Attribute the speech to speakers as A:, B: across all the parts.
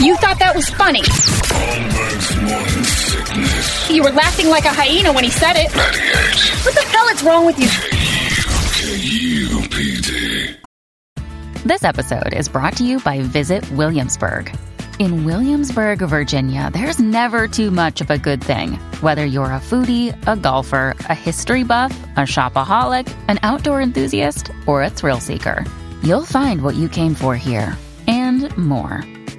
A: You thought that was funny. You were laughing like a hyena when he said it.
B: 98
A: What the hell is wrong with you?
C: This episode is brought to you by Visit Williamsburg. In Williamsburg, Virginia, there's never too much of a good thing. Whether you're a foodie, a golfer, a history buff, a shopaholic, an outdoor enthusiast, or a thrill seeker, you'll find what you came for here and more.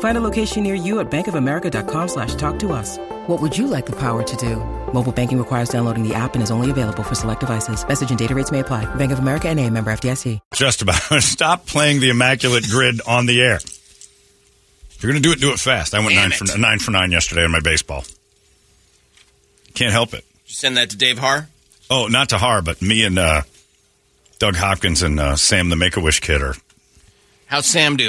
D: Find a location near you at bankofamerica.com slash talk to us. What would you like the power to do? Mobile banking requires downloading the app and is only available for select devices. Message and data rates may apply. Bank of America and a member FDIC.
E: Just about. Stop playing the immaculate grid on the air. If you're going to do it, do it fast. I went
F: Damn
E: nine
F: it.
E: for nine for nine yesterday on my baseball. Can't help it.
F: Did you send that to Dave Har?
E: Oh, not to Har, but me and uh, Doug Hopkins and uh, Sam, the Make a Wish kid, are.
F: How's Sam do?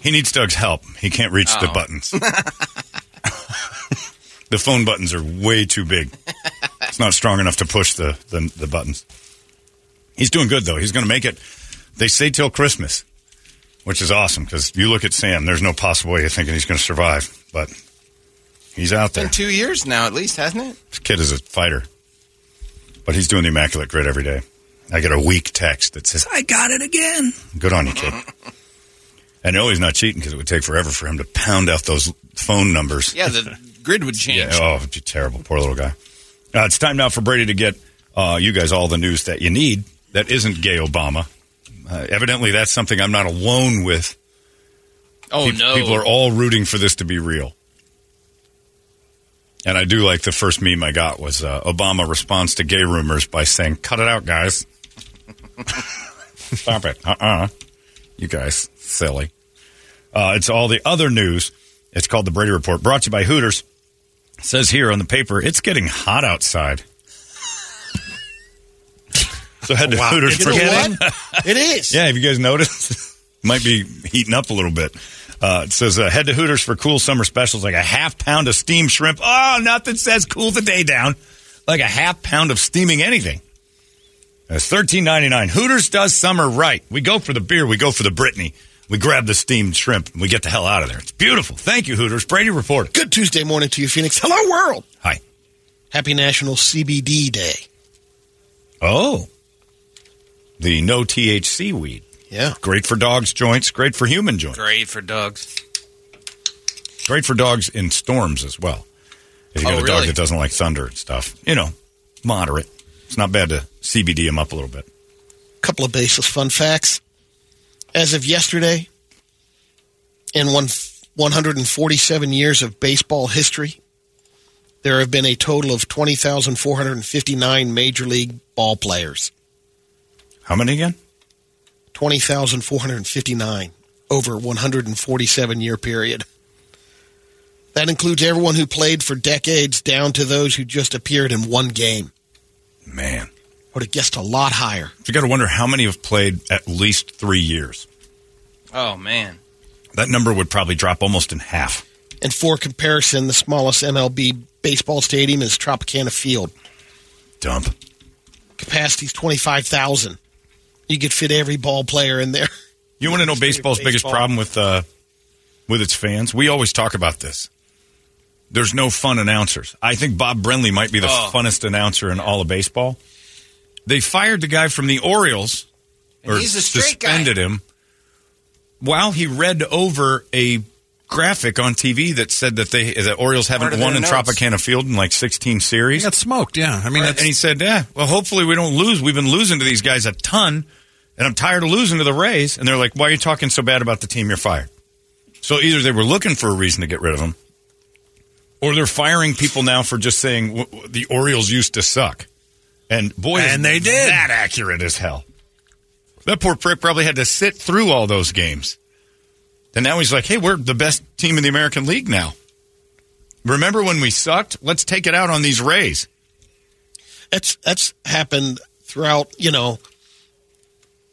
E: He needs Doug's help. He can't reach the
F: Oh.
E: buttons. the phone buttons are way too big. It's not strong enough to push the, the, the buttons. He's doing good, though. He's going to make it, they say, till Christmas, which is awesome because you look at Sam, there's no possible way of thinking he's going to survive, but he's out there.
F: Been two years now, at least, hasn't it?
E: This kid is a fighter, but he's doing the immaculate grid every day. I get a weak text that says, I got it again. Good on you, kid. I know he's not cheating because it would take forever for him to pound out those phone numbers.
F: Yeah, the grid would change.
E: Yeah, oh, terrible. Poor little guy. Uh, it's time now for Brady to get uh, you guys all the news that you need that isn't gay Obama. Uh, evidently, that's something I'm not alone with.
F: oh
E: Pe-
F: no,
E: People are all rooting for this to be real. And I do like the first meme I got was uh, Obama responds to gay rumors by saying, "Cut it out, guys. Stop it. Uh-uh. You guys, silly." Uh, it's all the other news. It's called the Brady Report, brought to you by Hooters. It says here on the paper, it's getting hot outside. So head to Hooters
G: You
E: for
G: what? it is.
E: yeah, have you guys noticed? Might be heating up a little bit. Uh, it says uh, head to Hooters for cool summer specials like a half pound of steamed shrimp. Oh, nothing says cool the day down like a half pound of steaming anything. It's thirteen ninety nine. Hooters does summer right. We go for the beer. We go for the Brittany. We grab the steamed shrimp and we get the hell out of there. It's beautiful. Thank you, Hooters. Brady reported.
G: Good Tuesday morning to you, Phoenix. Hello, world.
E: Hi.
G: Happy National CBD Day.
E: Oh, the no THC weed.
G: Yeah.
E: Great for dogs' joints. Great for human joints.
F: great for dogs.
E: Great for dogs in storms as well. If you got
F: Oh,
E: a dog that doesn't like thunder and stuff, you know, moderate. It's not bad to CBD them up a little bit.
G: Couple of baseless fun facts. As of yesterday, in one 147 years of baseball history, there have been a total of 20,459 major league ball players.
E: How many again?
G: 20,459 over 147 year period. That includes everyone who played for decades down to those who just appeared in one game.
E: Man,
G: Would have guessed a lot higher.
E: you got to wonder how many have played at least three years.
F: Oh man,
E: That number would probably drop almost in half.
G: And for comparison, the smallest MLB baseball stadium is Tropicana Field.
E: Dump.
G: Capacity's 25,000. You could fit every ball player in there.
E: You want to know baseball's biggest problem with uh, with its fans? We always talk about this. There's no fun announcers. I think Bob Brenly might be the
F: Oh.
E: funnest announcer in all of baseball. They fired the guy from the Orioles,
F: And
E: or
F: he's a straight guy.
E: suspended him, while he read over a graphic on TV that said that they the Orioles haven't won in
F: notes.
E: Tropicana Field in like 16 series.
H: He got smoked. Yeah, I mean,
E: and he said, "Yeah, well, hopefully we don't lose. We've been losing to these guys a ton, and I'm tired of losing to the Rays." And they're like, "Why are you talking so bad about the team? You're fired." So either they were looking for a reason to get rid of him, or they're firing people now for just saying "W- w- the Orioles used to suck. And boy,
H: And they did.
E: that accurate as hell. That poor prick probably had to sit through all those games. And now he's like, hey, we're the best team in the American League now. Remember when we sucked? Let's take it out on these Rays.
G: That's that's happened throughout, you know,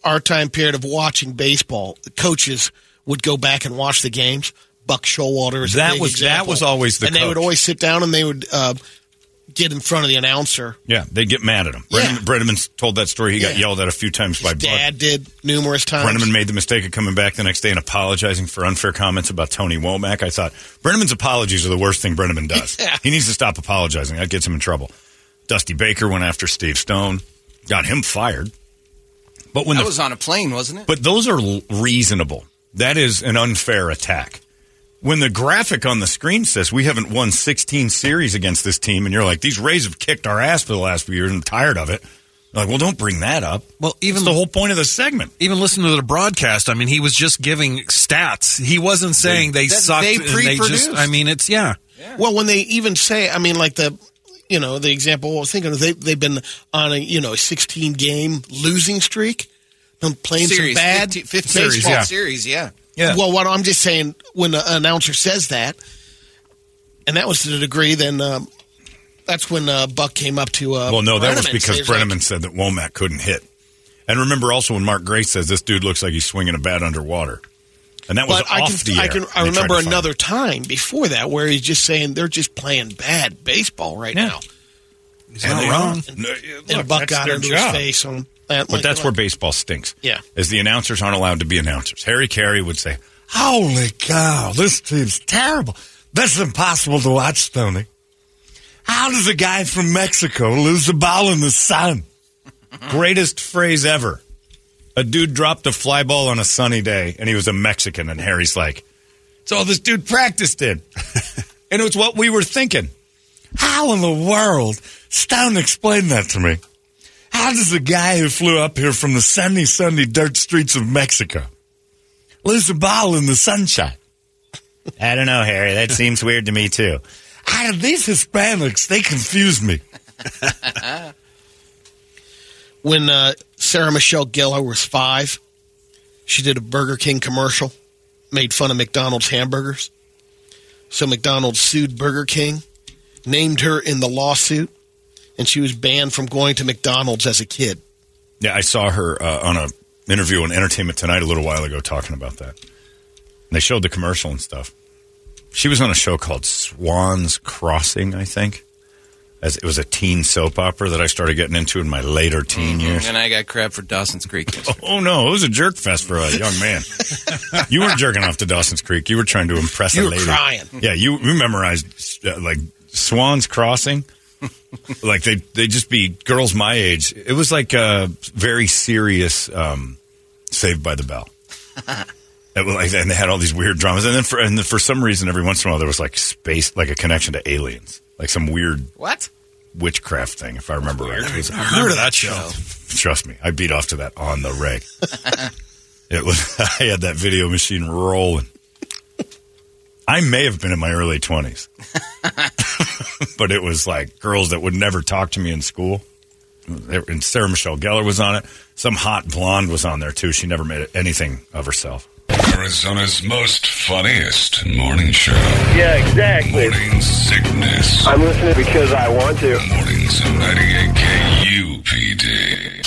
G: our time period of watching baseball. The coaches would go back and watch the games. Buck Showalter is a
E: That was- that was always the
G: and they would always sit down and they would uh, get in front of the announcer.
E: Yeah, they get mad at him.
G: Yeah.
E: Brennaman, Brennaman told that story. He got yelled at a few times by Buck.
G: Dad did numerous times.
E: Brennaman made the mistake of coming back the next day and apologizing for unfair comments about Tony Womack. I thought Brennaman's apologies are the worst thing Brennaman does.
G: Yeah.
E: He needs to stop apologizing. That gets him in trouble. Dusty Baker went after Steve Stone, got him fired. But when
F: That
E: the
F: was on a plane, wasn't it?
E: But those are l- reasonable. That is an unfair attack. When the graphic on the screen says we haven't won 16 series against this team, and you're like, these Rays have kicked our ass for the last few years, and I'm tired of it. You're like, well, don't bring that up.
H: Well, even
E: That's the whole point of the segment.
H: even listen to the broadcast. I mean, he was just giving stats. He wasn't saying they,
F: That
H: sucked.
F: they
H: and they just.
F: pre-produced.
H: I mean, it's yeah.
G: Well, when they even say, I mean, like the, you know, the example I was thinking of, they they've been on a you know a 16 game losing streak, and playing
F: series,
G: some bad
F: 15, 15
G: baseball.
F: baseball
H: yeah.
F: series, yeah.
E: Yeah.
G: Well, what I'm just saying, when the announcer says that, and that was to the degree, then um, that's when uh, Buck came up to. Uh,
E: Well, no, that was because
G: so
E: Brennaman
G: like,
E: said that Womack couldn't hit. And remember also when Mark Grace says this dude looks like he's swinging a bat underwater. And that was
G: but I
E: off
G: can,
E: the
G: I
E: air.
G: can, I
E: they
G: remember another
E: him.
G: time before that where he's just saying they're just playing bad baseball right
E: Yeah.
G: now,
H: He's
E: And
H: not wrong.
E: are. No, yeah,
G: and Buck got into
E: job.
G: his face on
E: But that's where baseball stinks.
G: Yeah.
E: Is the announcers aren't allowed to be announcers. Harry Caray would say, Holy cow, this team's terrible. This is impossible to watch, Tony. How does a guy from Mexico lose a ball in the sun? Greatest phrase ever. A dude dropped a fly ball on a sunny day, and he was a Mexican, and Harry's like, So this dude practiced it. and it was what we were thinking. How in the world? Stone explained that to me. How does a guy who flew up here from the sunny, sunny dirt streets of Mexico lose a ball in the sunshine? I don't know, Harry. That seems weird to me, too. Ah, these Hispanics, they confuse me.
G: when uh, Sarah Michelle Gellar was five, she did a Burger King commercial, made fun of McDonald's hamburgers. So McDonald's sued Burger King, named her in the lawsuit, and she was banned from going to McDonald's as a kid.
E: Yeah, I saw her uh, on a interview on Entertainment Tonight a little while ago talking about that. And they showed the commercial and stuff. She was on a show called Swans Crossing, I think. As it was a teen soap opera that I started getting into in my later teen years.
F: And I got crap for Dawson's Creek. yesterday.
E: Oh no, it was a jerk fest for a young man. you weren't jerking off to Dawson's Creek. You were trying to impress
G: You
E: a
G: were
E: lady.
G: crying.
E: Yeah, you, you memorized uh, like Swans Crossing. like they they just be girls my age. It was like a very serious um, Saved by the Bell. It was like, and they had all these weird dramas, and then for and then for some reason, every once in a while, there was like space, like a connection to aliens, like some weird
F: What?
E: witchcraft thing, if I remember right. It was-
H: I heard of that show.
E: Trust me, I beat off to that on the reg. it was I had that video machine rolling. I may have been in my early twenties, but it was like girls that would never talk to me in school. And Sarah Michelle Gellar was on it. Some hot blonde was on there too. She never made anything of herself.
B: Arizona's most funniest morning show.
I: Yeah, exactly.
B: Morning sickness.
I: I'm listening because I want to.
B: Mornings of 98 KUPD.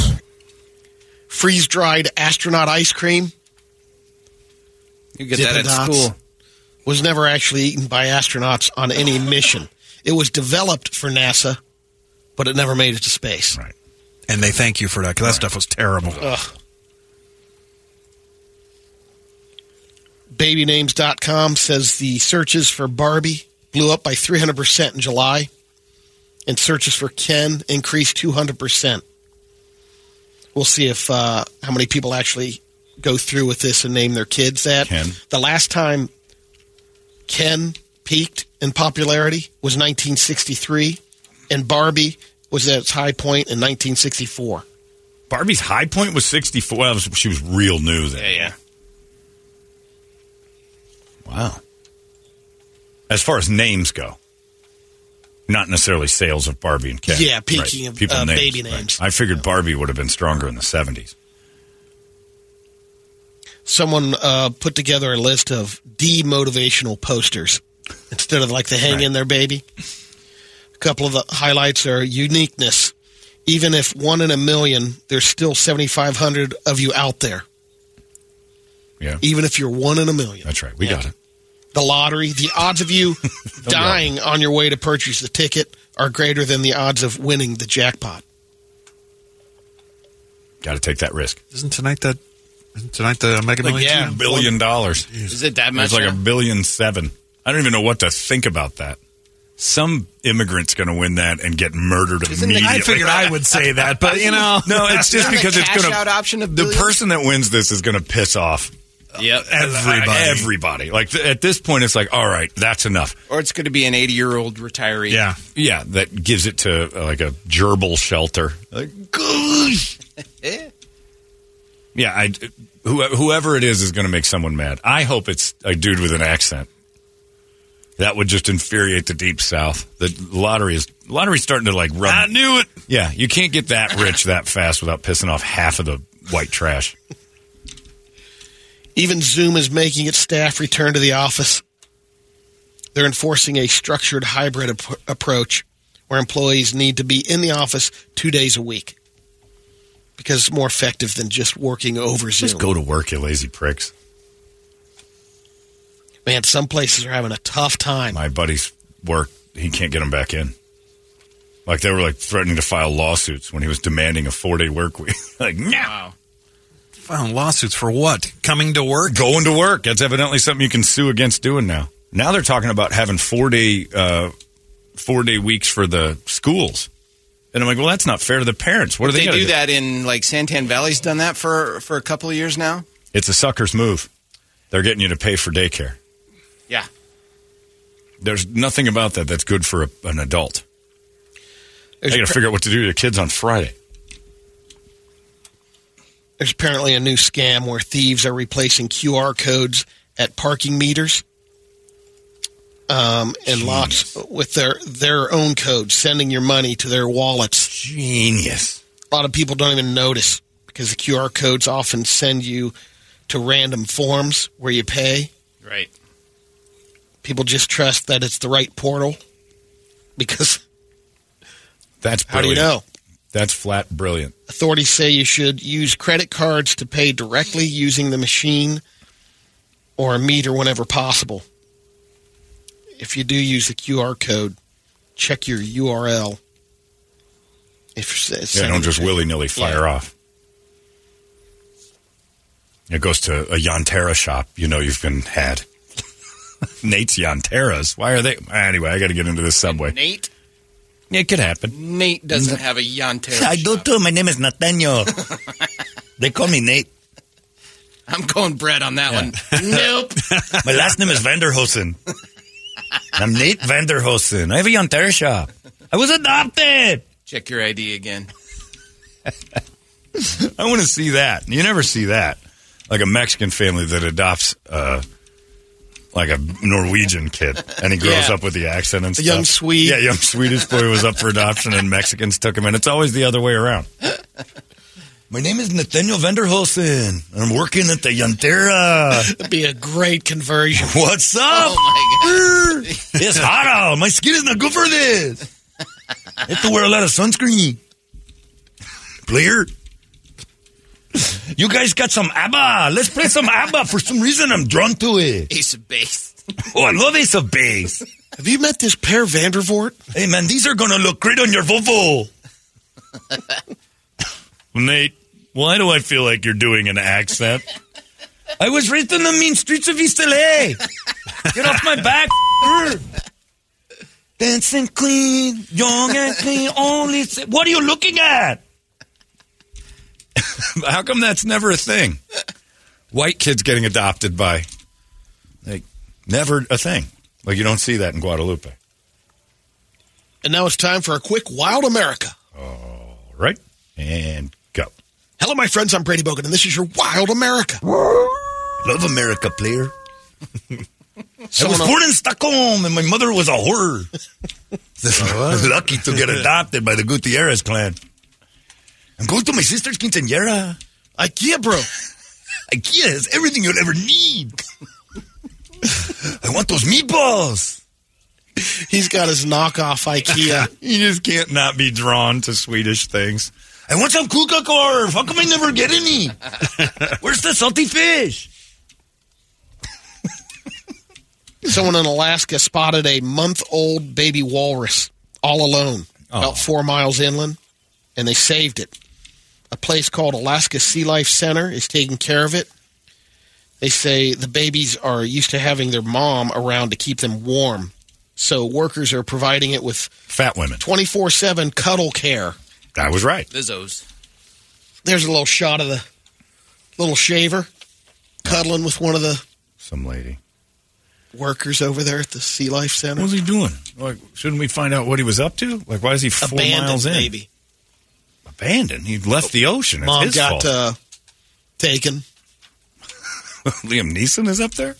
G: Freeze dried astronaut ice cream.
F: You get that at
G: Dots,
F: school.
G: Was never actually eaten by astronauts on any mission. It was developed for NASA, but it never made it to space.
E: Right.
H: And they thank you for that because that stuff was terrible.
G: Ugh. Babynames.com says the searches for Barbie blew up by 300% in July, and searches for Ken increased 200%. We'll see if uh, how many people actually go through with this and name their kids that.
E: Ken.
G: The last time Ken peaked in popularity was 1963, and Barbie was at its high point in 1964.
E: Barbie's high point was 64. Well, she was real new then.
G: Yeah, yeah.
E: Wow. As far as names go, not necessarily sales of Barbie and Ken.
G: Yeah, peaking of, uh, baby names.
E: I figured Barbie would have been stronger in the 70s.
G: someone uh, put together a list of demotivational posters instead of like the hang in there baby. A couple of the highlights are uniqueness. Even if one in a million, there's still 7,500 of you out there.
E: Yeah.
G: Even if you're one in a million.
E: That's right. We got it.
G: The lottery, the odds of you dying on your way to purchase the ticket are greater than the odds of winning the jackpot.
E: Got to take that risk.
H: Isn't tonight that? Isn't tonight the Mega
G: Like,
H: Millions?
G: yeah.
E: A billion dollars.
F: Is it that much?
E: It's like a billion seven. I don't even know what to think about that. Some immigrant's going to win that and get murdered
F: Isn't the-
E: immediately.
H: I figured I would say that, but you know,
E: No, it's just
F: Isn't
E: because it's going
F: to option of
E: the person that wins this is going to piss off
F: Yep.
E: everybody. Everybody. Like th- at this point, it's like, all right, that's enough.
F: Or it's going to be an 80 year old retiree.
H: yeah.
E: Yeah, that gives it to uh, like a gerbil shelter. Like, gosh. yeah, I, who, whoever it is is going to make someone mad. I hope it's a dude with an accent. That would just infuriate the deep south. The lottery is lottery's starting to like rub.
H: I knew it.
E: Yeah, you can't get that rich that fast without pissing off half of the white trash.
G: Even Zoom is making its staff return to the office. They're enforcing a structured hybrid ap- approach where employees need to be in the office two days a week because it's more effective than just working over Zoom.
E: Just go to work, you lazy pricks.
G: Man, some places are having a tough time.
E: My buddy's work, he can't get them back in. Like they were like threatening to file lawsuits when he was demanding a four day work week. like, no.
F: Wow.
H: Found lawsuits for what? Coming to work?
E: Going to work. That's evidently something you can sue against doing now. Now they're talking about having four day uh, four day weeks for the schools. And I'm like, well, that's not fair to the parents. What are they,
F: they
E: gonna
F: do that in like Santan Valley's done that for for a couple of years now.
E: It's a sucker's move. They're getting you to pay for daycare.
F: Yeah.
E: There's nothing about that that's good for a, an adult.
G: There's,
E: I got to
G: appa-
E: figure out what to do to the kids on Friday.
G: There's apparently a new scam where thieves are replacing QR codes at parking meters um, and lots with their their own codes, sending your money to their wallets.
E: Genius.
G: A lot of people don't even notice because the QR codes often send you to random forms where you pay.
F: Right.
G: People just trust that it's the right portal because
E: That's
G: how do you know?
E: That's flat brilliant.
G: Authorities say you should use credit cards to pay directly using the machine or a meter whenever possible. If you do use the QR code, check your URL. If
E: Yeah, don't just willy nilly fire
G: Yeah.
E: off. It goes to a Yantera shop. You know you've been had. Nate's Yanteras. Why are they? Anyway, I got to get into this subway.
F: Nate.
E: It could happen.
F: Nate doesn't have a Yante.
E: I do too. My name is Nathaniel. they call me Nate.
F: I'm going bread on that one. nope.
E: My last name is Vanderhosen. I'm Nate Vanderhosen. I have a Yantera shop. I was adopted.
F: Check your ID again.
E: I want to see that. You never see that. Like a Mexican family that adopts uh, like a Norwegian kid, and he grows
G: Yeah.
E: up with the accent and
G: A
E: stuff.
G: young Swede.
E: Yeah, young Swedish boy was up for adoption, and Mexicans took him, and it's always the other way around. My name is Nathaniel Vanderhulsen. I'm working at the Yantera.
G: That'd be a great conversion.
E: What's oh, up?
G: Oh my god!
E: it's hot out. My skin is not good for this. I have to wear a lot of sunscreen. Player. You guys got some ABBA. Let's play some ABBA. For some reason, I'm drawn to it.
F: Ace of Base.
E: Oh, I love Ace of Base.
G: Have you met this pair Vandervoort?
E: Hey, man, these are going to look great on your Volvo. Nate, why do I feel like you're doing an accent? I was raised in the mean streets of East LA. Get off my back. Dancing clean, young and clean, only. se- What are you looking at? How come that's never a thing? White kids getting adopted by, like, never a thing. Like, you don't see that in Guadalupe.
G: And now it's time for a quick Wild America.
E: All right. And go.
G: Hello, my friends. I'm Brady Bogan, and this is your Wild America.
E: Love America, player. I was born in Stockholm, and my mother was a whore. Lucky to get adopted by the Gutierrez clan. I'm going to my sister's quinceañera.
G: IKEA, bro.
E: IKEA has everything you'll ever need. I want those meatballs.
G: He's got his knockoff IKEA.
E: you just can't not be drawn to Swedish things. I want some kukakorv. How come I never get any? Where's the salty fish?
G: Someone in Alaska spotted a month-old baby walrus all alone, about oh. four miles inland, and they saved it. A place called Alaska Sea Life Center is taking care of it. They say the babies are used to having their mom around to keep them warm, so workers are providing it with
E: Fat women.
G: 24/7 cuddle care.
E: I was right.
F: Lizzos.
G: There's a little shot of the little shaver cuddling with one of the
E: Some lady.
G: workers over there at the Sea Life Center.
E: What was he doing? Like, shouldn't we find out what he was up to? Like, why is he four
G: Abandoned,
E: miles in?
G: maybe.
E: Abandoned. He left the ocean. It's
G: Mom
E: his
G: got
E: fault.
G: uh, taken.
E: Liam Neeson is up there.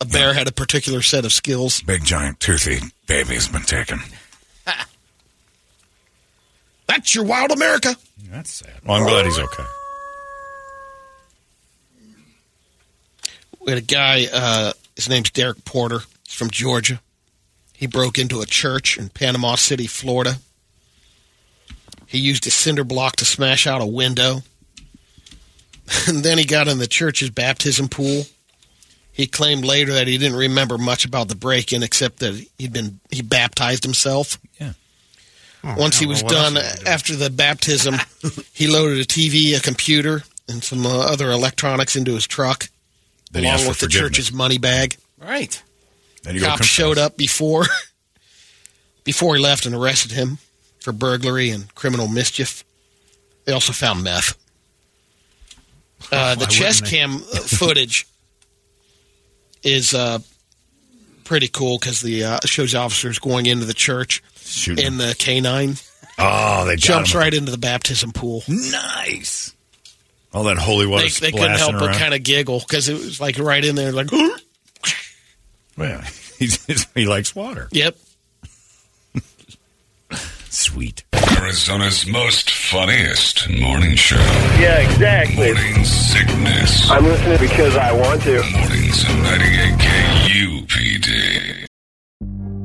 G: A bear had a particular set of skills.
E: Big giant toothy baby's been taken.
G: That's your wild America.
E: That's sad. Well, I'm glad he's okay.
G: We had a guy, uh, his name's Derek Porter. He's from Georgia. He broke into a church in Panama City, Florida. He used a cinder block to smash out a window. And then he got in the church's baptism pool. He claimed later that he didn't remember much about the break-in except that he'd been he baptized himself.
E: Yeah.
G: Once he was done
H: else
G: after the baptism, he loaded a TV, a computer, and some uh, other electronics into his truck,
E: Then
G: along with the church's money bag.
F: Right.
E: Then you
G: Cops showed up before before he left and arrested him for burglary and criminal mischief. They also found meth. Uh, the
H: Why
G: chest cam uh, footage is uh, pretty cool because the uh, shows officers going into the church
E: Shooting.
G: in the canine
E: Oh, they
G: jumps right into the baptism pool.
E: Nice. All that holy water
G: They, they couldn't help but kind of giggle because it was like right in there, like,
E: Well, he likes water.
G: yep.
E: Sweet.
B: Arizona's most funniest morning show.
I: Yeah, exactly.
B: Morning sickness.
I: I'm listening because I want to.
B: Mornings at 98 KUPD.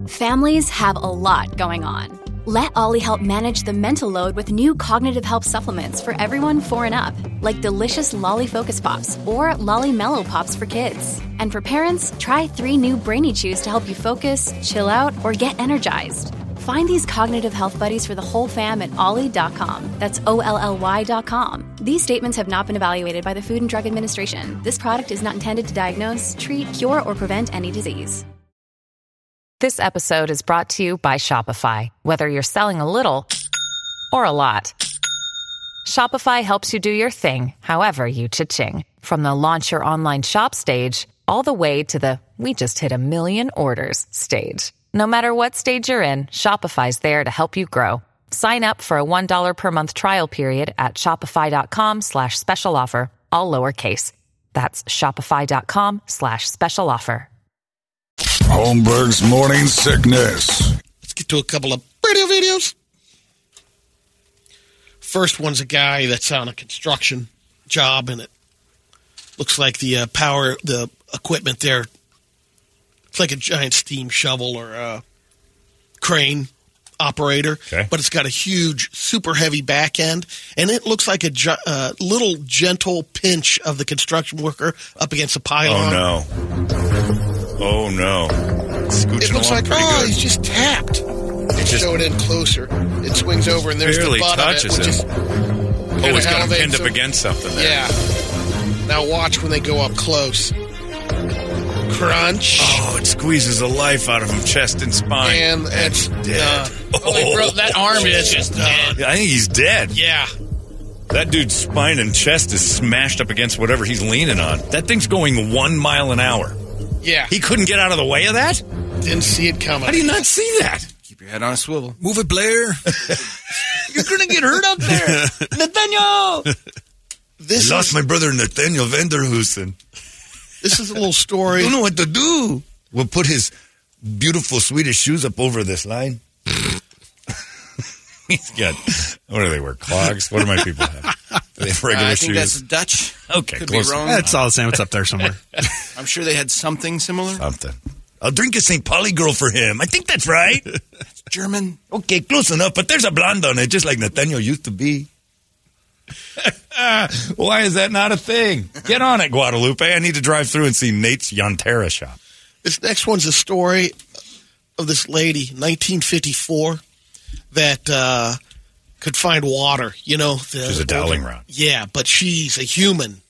J: Families have a lot going on. Let Olly help manage the mental load with new cognitive help supplements for everyone four and up, like delicious Lolly Focus Pops or Lolly Mellow Pops for kids. And for parents, try three new Brainy Chews to help you focus, chill out, or get energized. Find these cognitive health buddies for the whole fam at olly.com. That's O L L Y.com. These statements have not been evaluated by the Food and Drug Administration. This product is not intended to diagnose, treat, cure, or prevent any disease.
C: This episode is brought to you by Shopify. Whether you're selling a little or a lot, Shopify helps you do your thing, however you cha-ching. From the launch your online shop stage, all the way to the we just hit a million orders stage. No matter what stage you're in, Shopify's there to help you grow. Sign up for a $1 per month trial period at shopify.com slash special offer, all lowercase.
K: That's shopify.com slash special offer.
B: Holmberg's morning sickness.
G: Let's get to a couple of radio videos. First one's a guy that's on a construction job, and it looks like the uh, power, the equipment there, it's like a giant steam shovel or a crane operator, but it's got a huge, super heavy back end, and it looks like a gi- uh, little gentle pinch of the construction worker up against a pylon.
E: Oh no! Oh no! Scooching
G: It looks like oh,
E: good.
G: he's just tapped.
E: just-
G: Show it in closer. It swings over, and there's the butt
E: touches
G: of it, is
E: Oh, he's got him pinned up against something there.
G: Yeah. Now watch when they go up close. Crunch.
E: Oh, it squeezes the life out of him, chest and spine.
G: And it's uh,
E: dead. Oh, oh.
G: done. Holy bro, that arm is just dead.
E: Uh, I think he's dead.
G: Yeah.
E: That dude's spine and chest is smashed up against whatever he's leaning on. That thing's going one mile an hour.
G: Yeah.
E: He couldn't get out of the way of that?
G: Didn't see it coming.
E: How do you not see that?
F: Keep your head on a swivel.
H: Move it, Blair.
E: You're going to get hurt out there. Nathaniel!
G: This
E: I lost
G: is,
E: my brother Nathaniel Vanderhoosen.
G: This is a little story.
E: Don't know what to do. We'll put his beautiful Swedish shoes up over this line. He's got, what do they wear? Clogs? What do my people have? Do they have uh, regular
F: I think
E: shoes?
F: that's Dutch.
E: Okay,
F: Could
E: close.
F: be wrong.
H: That's all the same. It's up there somewhere.
F: I'm sure they had something similar.
E: Something. I'll drink a St. Pauli girl for him. I think that's right.
F: German.
E: okay, close enough, but there's a blonde on it, just like Nathaniel used to be. Why is that not a thing? Get on it, Guadalupe. I need to drive through and see Nate's Yantera shop.
G: This next one's a story of this lady, 1954, that uh, could find water. You know, the,
E: She's a dowsing rod.
G: Yeah, but she's a human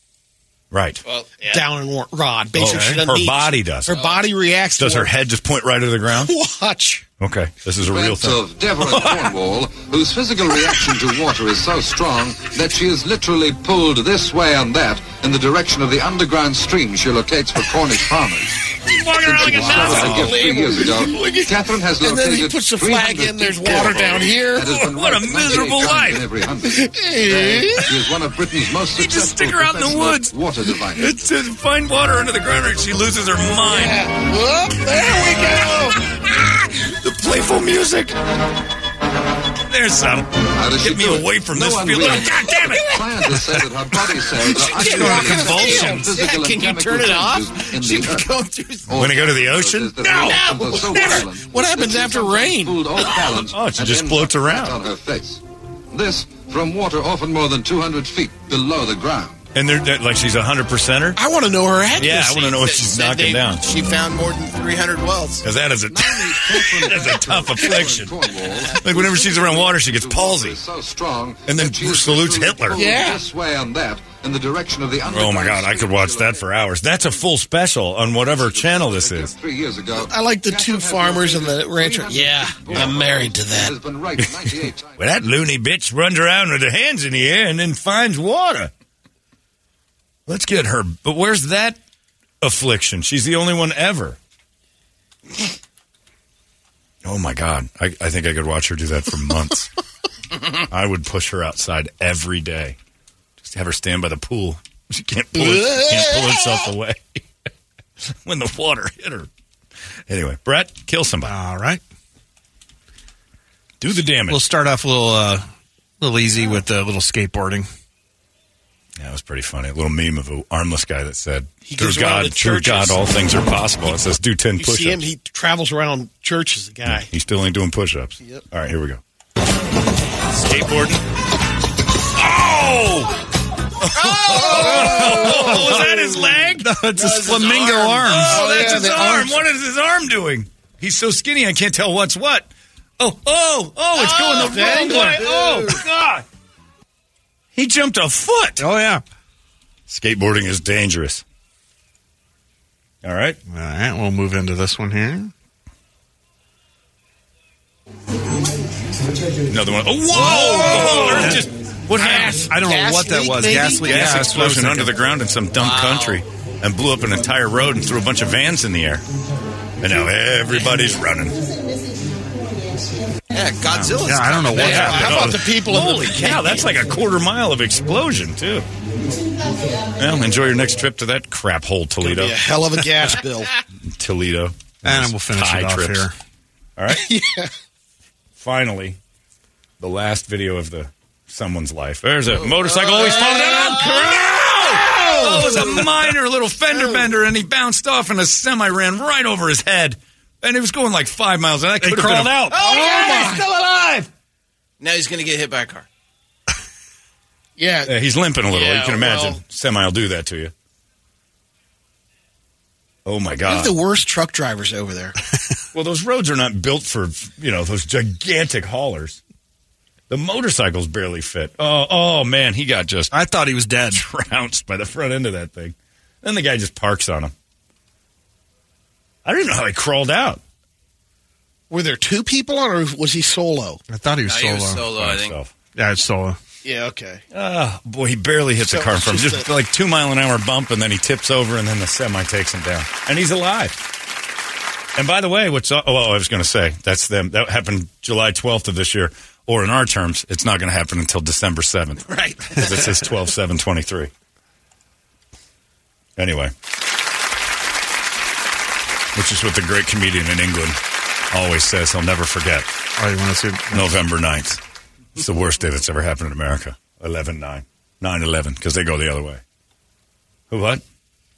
E: Right.
G: well dowsing wa- rod. Basically,
E: Okay.
G: she
E: Her
G: need-
E: body does.
G: Her body reacts.
E: Does
G: to
E: her head just point right to the ground?
G: Watch.
E: Okay, this is a real
L: Friends
E: thing.
L: of Deborah Cornwall, whose physical reaction to water is so strong that she is literally pulled this way and that in the direction of the underground stream she locates for Cornish farmers. Since she discovered the gift three years ago, Catherine has
G: And then
L: located
G: he puts the flag
L: 300
G: in, there's water
L: boreholes
G: down here.
L: and has been
E: What a
L: ranked 98
E: miserable
L: times
E: life.
L: in every hundred. Eh? There, she is one of Britain's most
E: You just stick her out in the
L: professional
E: woods.
L: water diviners.
E: It's to find water under the ground or she loses her mind.
G: Whoop, there we go.
E: The playful music. There's some.
L: How does she
E: Get me away from
L: No
E: this
L: one
E: field.
L: really-
E: Oh, God damn it!
L: Scientists say that her body cells are
G: She's
L: undergoing convulsions,
G: field.
L: physical
G: Can you turn it off?
L: changes
G: She's going through.
E: Want to go to the ocean?
L: No,
G: No, never. What happens after rain?
E: Oh, she just floats around.
L: on her face. This from water often more than 200 feet below the ground.
E: And they're, they're like she's a hundred percenter.
G: I want to know her accuracy.
E: Yeah, I want to know if
F: That-
E: she's
F: that
E: knocking
F: they-
E: down.
F: She found more than 300 wells.
E: Because that is a that's a tough affliction. Like whenever she's around water, she gets palsy.
L: so strong
E: And then
L: that she is
E: salutes
L: literally
E: Hitler.
L: pulled
G: Yeah.
L: This way and that in the direction of the
E: Oh my God, I could watch that for hours. That's a full special on whatever channel this is.
L: Three years ago.
G: I like the two farmers and the rancher. Yeah, I'm married to that.
L: Has been ranked 98 times.
E: Well, that loony bitch runs around with her hands in the air and then finds water. Let's get her. But where's that affliction? She's the only one ever. Oh my God. I, I think I could watch her do that for months. I would push her outside every day. Just have her stand by the pool. She can't pull, her, she can't pull herself away when the water hit her. Anyway, Brett, kill somebody.
H: All right.
E: Do the damage.
H: We'll start off a little, uh, little easy with a little skateboarding.
E: Yeah, it was pretty funny. A little meme of an armless guy that said, "Through God, through. God, all things are possible." It says, "Do ten
G: You see him? He travels around churches. The guy.
E: He still ain't doing push-ups.
G: Yep.
E: All right, here we go. Skateboarding. Oh! Oh! was that his leg?
H: No, it's his flamingo arms.
E: Oh, that's
G: yeah,
E: his arm.
G: arms.
E: What is his arm doing? He's so skinny, I can't tell what's what. Oh, oh, oh! It's
G: Oh,
E: going the wrong
G: dangler.
E: way. Oh God! He jumped a foot.
H: Oh, yeah.
E: Skateboarding is dangerous. All right.
H: All right, we'll move into this one here.
E: Another one. Oh, whoa! Whoa! Just what happened?
H: I don't know
G: Gas
H: what that
G: leak,
H: was.
G: maybe?
H: Gas leak.
E: Gas
H: Yeah, that's what I was
E: explosion under the ground in some dumb country and blew up an entire road and threw a bunch of vans in the air. And now everybody's running.
F: Yeah, Godzilla's.
H: Yeah, I don't know what
F: coming.
H: happened.
G: How about the people in the-
E: Holy cow, that's like a quarter mile of explosion, too. Well, enjoy your next trip to that crap hole, Toledo.
G: Be a hell of a gas bill.
E: Toledo.
H: And we'll finish
E: Tie
H: it off
E: trips.
H: here.
E: All right.
G: yeah.
E: Finally, the last video of the someone's life. There's a oh, motorcycle oh, always falling down. Oh, oh, it was a minor little fender bender, and he bounced off, and a semi ran right over his head. And it was going like five miles. And I
H: He
E: could have been
H: crawled
E: a-
H: out.
E: Oh, oh, yeah, he's still alive.
F: Now he's going to get hit by a car.
G: Yeah.
E: Yeah, he's limping a little.
G: Yeah,
E: you can imagine.
G: well-
E: Semi will do that to you. Oh my
G: We
E: God!
G: have the worst truck drivers over there.
E: Well, those roads are not built for you know those gigantic haulers. The motorcycles barely fit. Oh, oh man, he got just
H: I thought he was dead.
E: trounced by the front end of that thing. Then the guy just parks on him. I don't even know how he crawled out.
G: Were there two people on, or was he solo?
H: I thought he was
F: No,
H: solo.
F: he was solo, I think.
E: Himself.
H: Yeah, it's solo.
G: Yeah, okay.
E: Ah, boy, he barely hit the
G: So
E: car in
G: it's
E: front.
G: just
E: Just
G: a-
E: like two mile an hour bump, and then he tips over, and then the semi takes him down, and he's alive. And by the way, what's oh, well, I was going to say that's them. That happened July twelfth of this year, or in our terms, it's not going to happen until December seventh.
F: Right.
E: because it says 12 7 23. Anyway, which is what the great comedian in England always says he'll never forget.
H: Oh, you want to see?
E: November 9th. It's the worst day that's ever happened in America. 11 9. 9 11, because they go the other way. Who, what?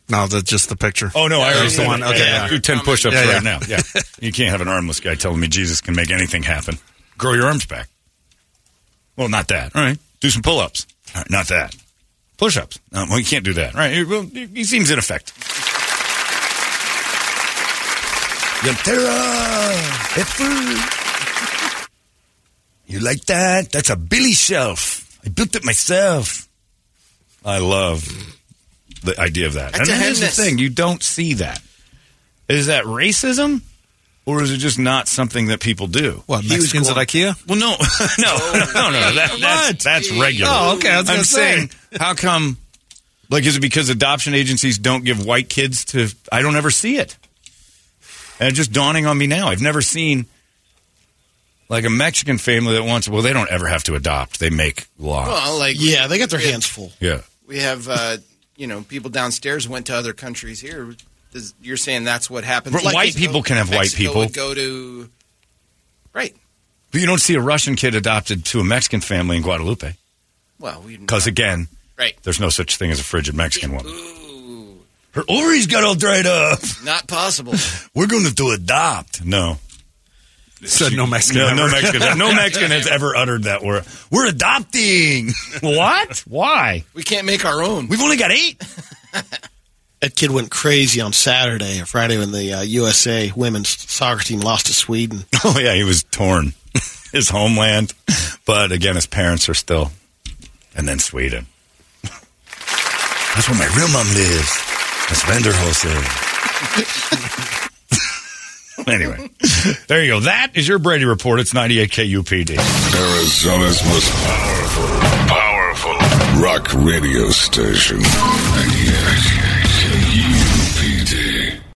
H: No, that's just the picture.
E: Oh, no, I already
H: the one. Okay,
E: Yeah,
H: yeah.
E: Do 10 push ups
H: Yeah,
E: right now. Yeah. you can't have an armless guy telling me Jesus can make anything happen. Grow your arms back. Well, not that. All right. Do some pull ups. All right, not that. Push ups. No, well, you can't do that. All right. Well, he he seems ineffective. Yantera, Heifer. You like that? That's a Billy shelf. I built it myself. I love the idea of that.
F: That's
E: and here's the thing: you don't see that. Is that racism, or is it just not something that people do?
H: What,
E: He was
H: Mexicans at IKEA?
E: Well, no, no, no, no. That, that's that's regular.
H: Oh, okay, I was
E: I'm
H: say.
E: saying, how come? Like, is it because adoption agencies don't give white kids to? I don't ever see it. And it's just dawning on me now. I've never seen like a Mexican family that wants. Well, they don't ever have to adopt. They make laws.
F: Well, like
G: Yeah, they got their hands full.
E: yeah.
F: we have, uh, you know, people downstairs went to other countries here. Does, you're saying that's what happens?
E: But white people can have white people.
F: Would go to right.
E: But you don't see a Russian kid adopted to a Mexican family in Guadalupe
F: Well, we
E: because again,
F: right.
E: there's no such thing as a frigid Mexican woman. Her ovaries got all dried up.
F: Not possible.
E: We're going to adopt. No.
H: Said no Mexican.
E: No, no. Mexican. No Mexican has ever uttered that word. We're adopting. what? Why?
F: we can't make our own.
E: We've only got eight.
G: That kid went crazy on Saturday or Friday when the uh, USA women's soccer team lost to Sweden.
E: Oh yeah, he was torn. His homeland, but again, his parents are still, and then Sweden. That's where my real mom lives. That's Vanderhose. anyway, there you go. That is your Brady report. It's 98 KUPD.
B: Arizona's most powerful, powerful rock radio station. 98